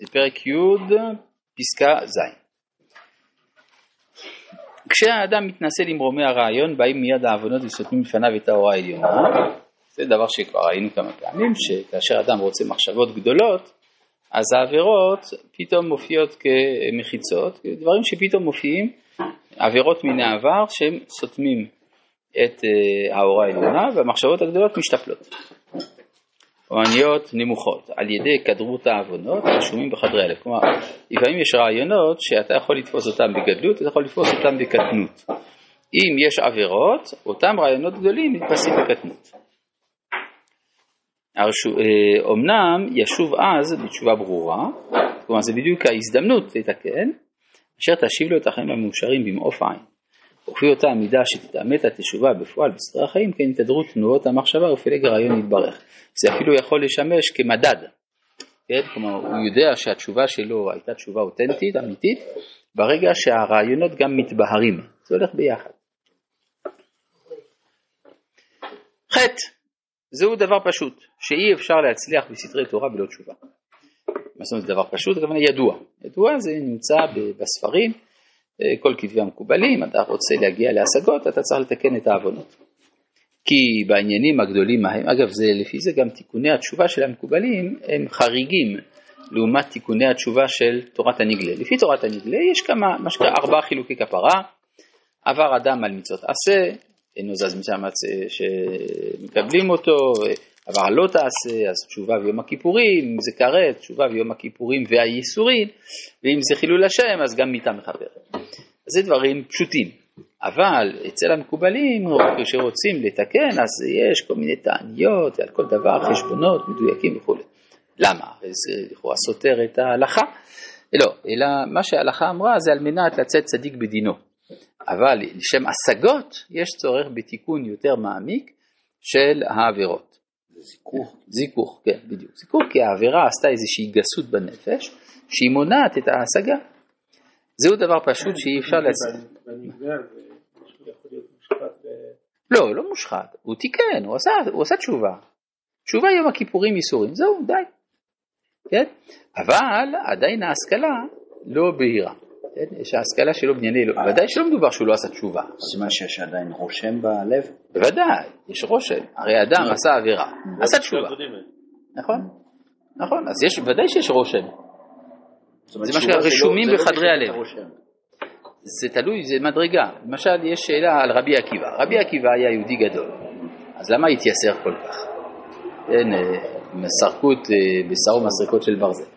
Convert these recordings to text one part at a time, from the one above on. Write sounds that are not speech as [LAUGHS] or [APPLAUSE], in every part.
זה פרק י', פסקה ז'. כשהאדם מתנסה למרומי הרעיון, באים מיד העוונות וסותמים בפניו את האורה העליונה. זה דבר שכבר ראינו כמה פעמים, שכאשר אדם רוצה מחשבות גדולות, אז העבירות פתאום מופיעות כמחיצות, דברים שפתאום מופיעים, עבירות מן העבר שהם סותמים את אה, האורה העליונה והמחשבות הגדולות משתפלות. עניות נמוכות על ידי כדרות העוונות רשומים בחדרי הלב. כלומר, לפעמים יש רעיונות שאתה יכול לתפוס אותם בגדלות, אתה יכול לתפוס אותם בקטנות. אם יש עבירות, אותם רעיונות גדולים נתפסים בקטנות. אה, ישוב אז בתשובה ברורה, כלומר זה בדיוק ההזדמנות לתקן, אשר תשיב לו את החיים המאושרים במעוף עין. וכפי אותה המידה שתתעמת התשובה בפועל בסדרי החיים, כן יתדרו תנועות המחשבה ופלג הרעיון יתברך. זה אפילו יכול לשמש כמדד. כן? כלומר, הוא יודע שהתשובה שלו הייתה תשובה אותנטית, אמיתית, ברגע שהרעיונות גם מתבהרים. זה הולך ביחד. חטא, זהו דבר פשוט, שאי אפשר להצליח בסתרי תורה בלא תשובה. מה זאת אומרת דבר פשוט? הכוונה ידוע. ידוע זה נמצא בספרים. כל כתבי המקובלים, אתה רוצה להגיע להשגות, אתה צריך לתקן את העוונות. כי בעניינים הגדולים ההם, אגב זה, לפי זה גם תיקוני התשובה של המקובלים הם חריגים לעומת תיקוני התשובה של תורת הנגלה. לפי תורת הנגלה יש כמה, מה שנקרא ארבעה חילוקי כפרה, עבר אדם על מצוות עשה, אינו זז מצוות שמקבלים אותו, עבר לא תעשה, אז תשובה ויום הכיפורים, אם זה כרת, תשובה ויום הכיפורים והייסורים, ואם זה חילול השם, אז גם מיתה מכפרת. זה דברים פשוטים. אבל אצל המקובלים, כשרוצים לתקן, אז יש כל מיני תעניות על כל דבר, חשבונות מדויקים וכו'. למה? זה לכאורה סותר את ההלכה. לא, אלא מה שההלכה אמרה זה על מנת לצאת צדיק בדינו. אבל לשם השגות יש צורך בתיקון יותר מעמיק של העבירות. זיכוך. זיכוך, כן, בדיוק. זיכוך כי העבירה עשתה איזושהי גסות בנפש, שהיא מונעת את ההשגה. זהו דבר פשוט שאי אפשר לעשות. לא, לא מושחת, הוא תיקן, הוא עשה, הוא עשה תשובה. תשובה יום הכיפורים ייסורים, זהו, די. כן? אבל עדיין ההשכלה לא בהירה. כן? יש ההשכלה שלו בענייני. ודאי שלא מדובר שהוא לא עשה תשובה. זה מה שיש עדיין רושם בלב? בוודאי, יש רושם. הרי אדם עשה עבירה, עשה תשובה. נכון, נכון, אז יש, ודאי שיש רושם. זה מה שרשומים לא בחדרי הלב. זה תלוי, זה מדרגה. למשל, יש שאלה על רבי עקיבא. רבי עקיבא היה יהודי גדול, אז למה התייסר כל כך? כן, אה, סרקות, אה, בשרו מסרקות של ברזל.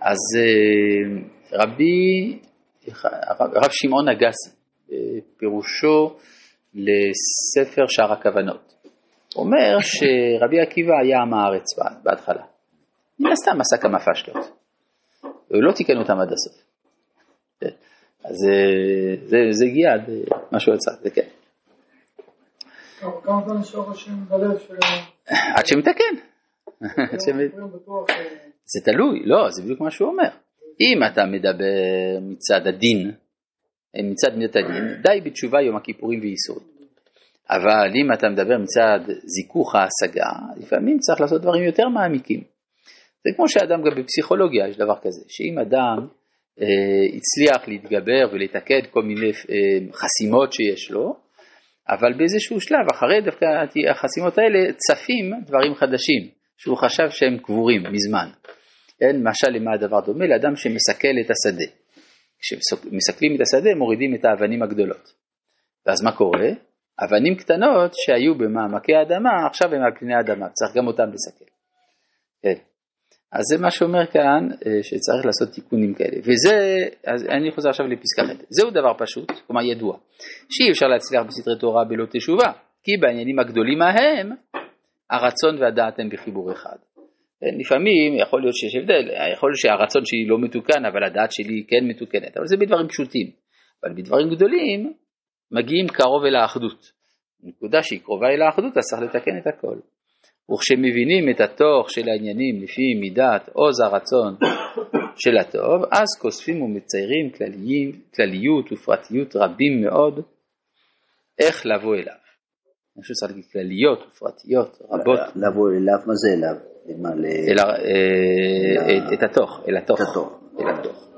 אז אה, רבי הרב שמעון אגסי, פירושו לספר שער הכוונות. אומר שרבי עקיבא היה עם הארץ בהתחלה. מן הסתם עשה כמה פשטות. והוא לא תיקן אותם עד הסוף. אז זה, זה הגיע עד מה שהוא יצא, זה כן. עד שמתקן. זה תלוי, לא, זה בדיוק מה שהוא אומר. אם אתה מדבר מצד הדין, מצד מידת הדין, די בתשובה יום הכיפורים וייסורים. אבל אם אתה מדבר מצד זיכוך ההשגה, לפעמים צריך לעשות דברים יותר מעמיקים. זה כמו שאדם גם בפסיכולוגיה יש דבר כזה, שאם אדם אה, הצליח להתגבר ולתקד כל מיני אה, חסימות שיש לו, אבל באיזשהו שלב, אחרי דווקא החסימות האלה, צפים דברים חדשים, שהוא חשב שהם קבורים מזמן. כן, משל למה הדבר דומה? לאדם שמסכל את השדה. כשמסכלים את השדה מורידים את האבנים הגדולות. ואז מה קורה? אבנים קטנות שהיו במעמקי האדמה, עכשיו הן על פני האדמה, צריך גם אותן לסכל. כן. אז זה מה שאומר כאן, אה, שצריך לעשות תיקונים כאלה. וזה, אז אני חוזר עכשיו לפסקה ח', זהו דבר פשוט, כלומר ידוע, שאי אפשר להצליח בסתרי תורה בלא תשובה, כי בעניינים הגדולים ההם, הרצון והדעת הם בחיבור אחד. לפעמים יכול להיות שיש הבדל, יכול להיות שהרצון שלי לא מתוקן, אבל הדעת שלי כן מתוקנת, אבל זה בדברים פשוטים. אבל בדברים גדולים מגיעים קרוב אל האחדות. נקודה שהיא קרובה אל האחדות, אז צריך לתקן את הכל. וכשמבינים את התוך של העניינים לפי מידת עוז הרצון של הטוב, אז כוספים ומציירים כלליים, כלליות ופרטיות רבים מאוד איך לבוא אליו. אני חושב שצריך להגיד כלליות ופרטיות רבות. לבוא אליו, מה זה אליו? למה. אל אה, את- התוך, אל התוך, התוך. אל התוך.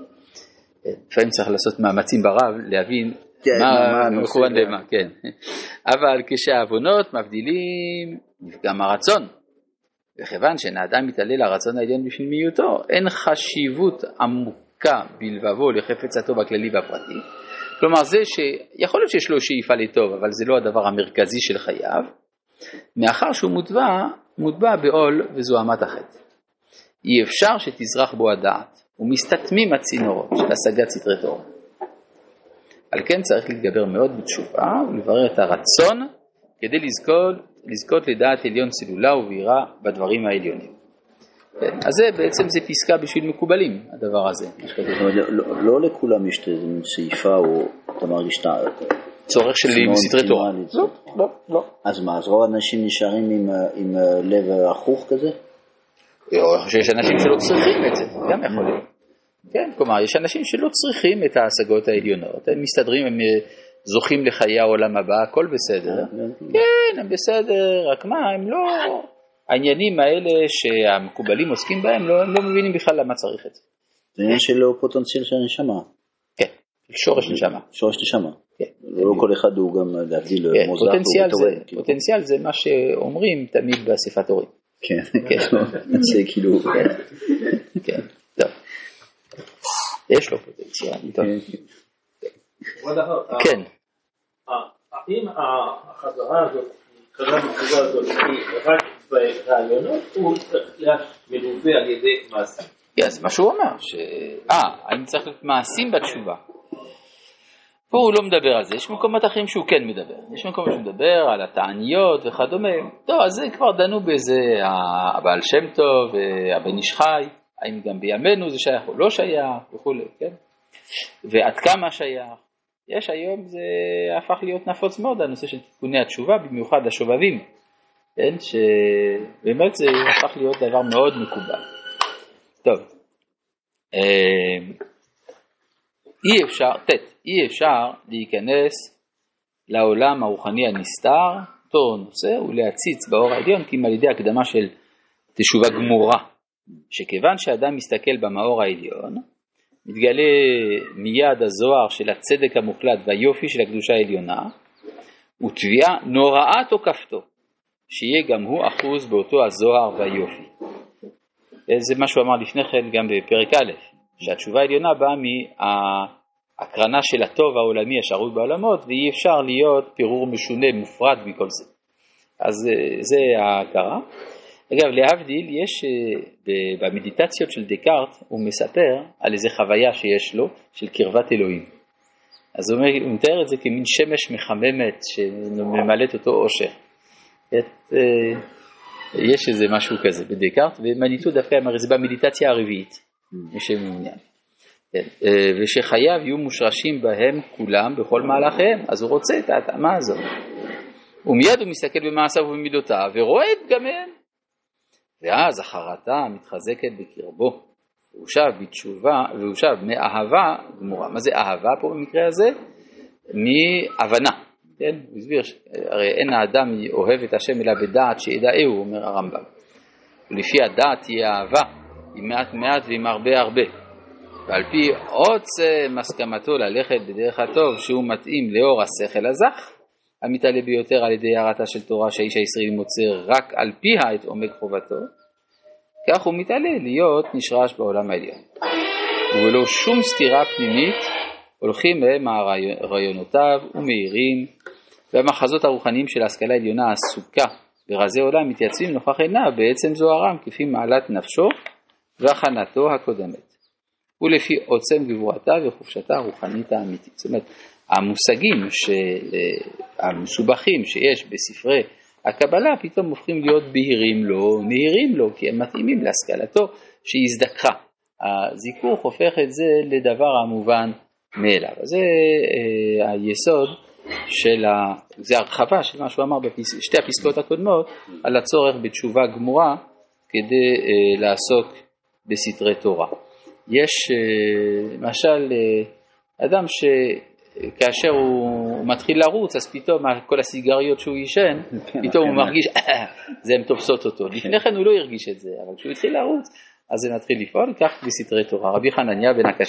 אה, לפעמים צריך לעשות מאמצים ברב להבין כן, מה מכוון. למה, כן. אבל כשהעוונות מבדילים גם הרצון, וכיוון שאין האדם מתעלה לרצון העליון בפנימיותו, אין חשיבות עמוקה בלבבו לחפץ הטוב הכללי והפרטי. כלומר זה שיכול להיות שיש לו שאיפה לטוב, אבל זה לא הדבר המרכזי של חייו, מאחר שהוא מוטבע, מוטבע בעול וזוהמת החטא. אי אפשר שתזרח בו הדעת, ומסתתמים הצינורות של השגת סתרי תורה. על כן צריך להתגבר מאוד בתשובה ולברר את הרצון כדי לזכות, לזכות לדעת עליון צלולה ובירה בדברים העליונים. כן, אז זה בעצם זה פסקה בשביל מקובלים, הדבר הזה. לא, לא לכולם יש מין שאיפה או אתה מרגיש שאתה... צורך של סגנון סתרי תורה. לא, לא, לא. אז מה, אז רוב האנשים נשארים עם, אה, עם אה, לב עכוך כזה? או שיש אנשים שלא צריכים את זה, גם יכול להיות. כן, כלומר, יש אנשים שלא צריכים את ההשגות העליונות, הם מסתדרים, הם אה, זוכים לחיי העולם הבא, הכל בסדר. כן, הם בסדר, רק מה, הם לא... העניינים האלה שהמקובלים עוסקים בהם, לא, הם לא מבינים בכלל למה צריך את זה. זה עניין של פוטנציאל של הנשמה, כן, שורש נשמה. שורש נשמה. כן. לא כל אחד הוא גם להבדיל כן, מוזר פוטנציאל זה, כאילו. פוטנציאל זה מה שאומרים תמיד באספת הורים. כן, כן. [LAUGHS] זה כאילו, כן, טוב. יש לו פוטנציאל. כבוד הרב, כן, ה- האם החזרה הזאת, חזרה בתשובה הזאת, היא רק ברעיונות, או צריך מלווה על ידי מעשים? כן, זה מה שהוא אמר, ש... אה, האם צריך להיות מעשים בתשובה? פה הוא לא מדבר על זה, יש מקומות אחרים שהוא כן מדבר. יש מקומות שהוא מדבר על התעניות וכדומה. טוב, אז זה כבר דנו בזה הבעל שם טוב, אה, הבן איש חי, האם גם בימינו זה שייך או לא שייך וכולי, כן? ועד כמה שייך. יש היום, זה הפך להיות נפוץ מאוד, הנושא של תיקוני התשובה, במיוחד השובבים, כן? שבאמת זה הפך להיות דבר מאוד מקובל. טוב, אה, אי אפשר, ט', אי אפשר להיכנס לעולם הרוחני הנסתר, אותו נושא, ולהציץ באור העליון, כי אם על ידי הקדמה של תשובה גמורה, שכיוון שאדם מסתכל במאור העליון, מתגלה מיד הזוהר של הצדק המוחלט והיופי של הקדושה העליונה, ותביעה נוראה תוקפתו, שיהיה גם הוא אחוז באותו הזוהר והיופי. זה מה שהוא אמר לפני כן גם בפרק א', שהתשובה העליונה באה מההקרנה של הטוב העולמי השרוי בעולמות, ואי אפשר להיות פירור משונה, מופרד מכל זה. אז אה, זה ההכרה. אגב, להבדיל, יש אה, במדיטציות של דקארט, הוא מספר על איזה חוויה שיש לו של קרבת אלוהים. אז הוא, הוא מתאר את זה כמין שמש מחממת שממלאת אותו אושר. את, אה, יש איזה משהו כזה בדקארט, ומניטו דווקא אמר זה במדיטציה הרביעית, מי שמעוניין. כן, אה, ושחייו יהיו מושרשים בהם כולם בכל מהלכיהם, אז הוא רוצה את ההתאמה הזאת. ומיד הוא מסתכל במעשיו ובמידותיו ורואה את פגמיהם. ואז החרטה מתחזקת בקרבו, והוא שב בתשובה, והוא שב מאהבה גמורה. מה זה אהבה פה במקרה הזה? מהבנה. כן? הוא הסביר, הרי אין האדם אוהב את השם אלא בדעת שידעהו, אומר הרמב"ם. ולפי הדעת תהיה אהבה, עם מעט מעט ועם הרבה הרבה. ועל פי עוצם הסכמתו ללכת בדרך הטוב שהוא מתאים לאור השכל הזך, המתעלה ביותר על ידי הערתה של תורה שהאיש הישראלי מוצא רק על פיה את עומק חובתו, כך הוא מתעלה להיות נשרש בעולם העליון. ובלא שום סתירה פנימית הולכים הרעיון- רעיונותיו ומאירים, והמחזות הרוחניים של ההשכלה העליונה העסוקה ברזי עולם מתייצבים נוכח עיניו בעצם זוהרם כפי מעלת נפשו והכנתו הקודמת. ולפי עוצם גבורתה וחופשתה הרוחנית האמיתית. זאת אומרת, המושגים של- המסובכים שיש בספרי הקבלה פתאום הופכים להיות בהירים לו, נהירים לו, כי הם מתאימים להשכלתו שהזדככה. הזיכוך הופך את זה לדבר המובן מאליו. זה אה, היסוד של, ה... זה הרחבה של מה שהוא אמר בשתי הפסקאות הקודמות על הצורך בתשובה גמורה כדי אה, לעסוק בסתרי תורה. יש אה, למשל אה, אדם כאשר הוא מתחיל לרוץ, אז פתאום כל הסיגריות שהוא עישן, [LAUGHS] פתאום הוא מרגיש, [LAUGHS] זה הן תופסות אותו. לפני כן הוא לא הרגיש את זה, אבל כשהוא התחיל לרוץ, אז זה מתחיל לפעול, כך בסתרי תורה. רבי חנניה בן הקשה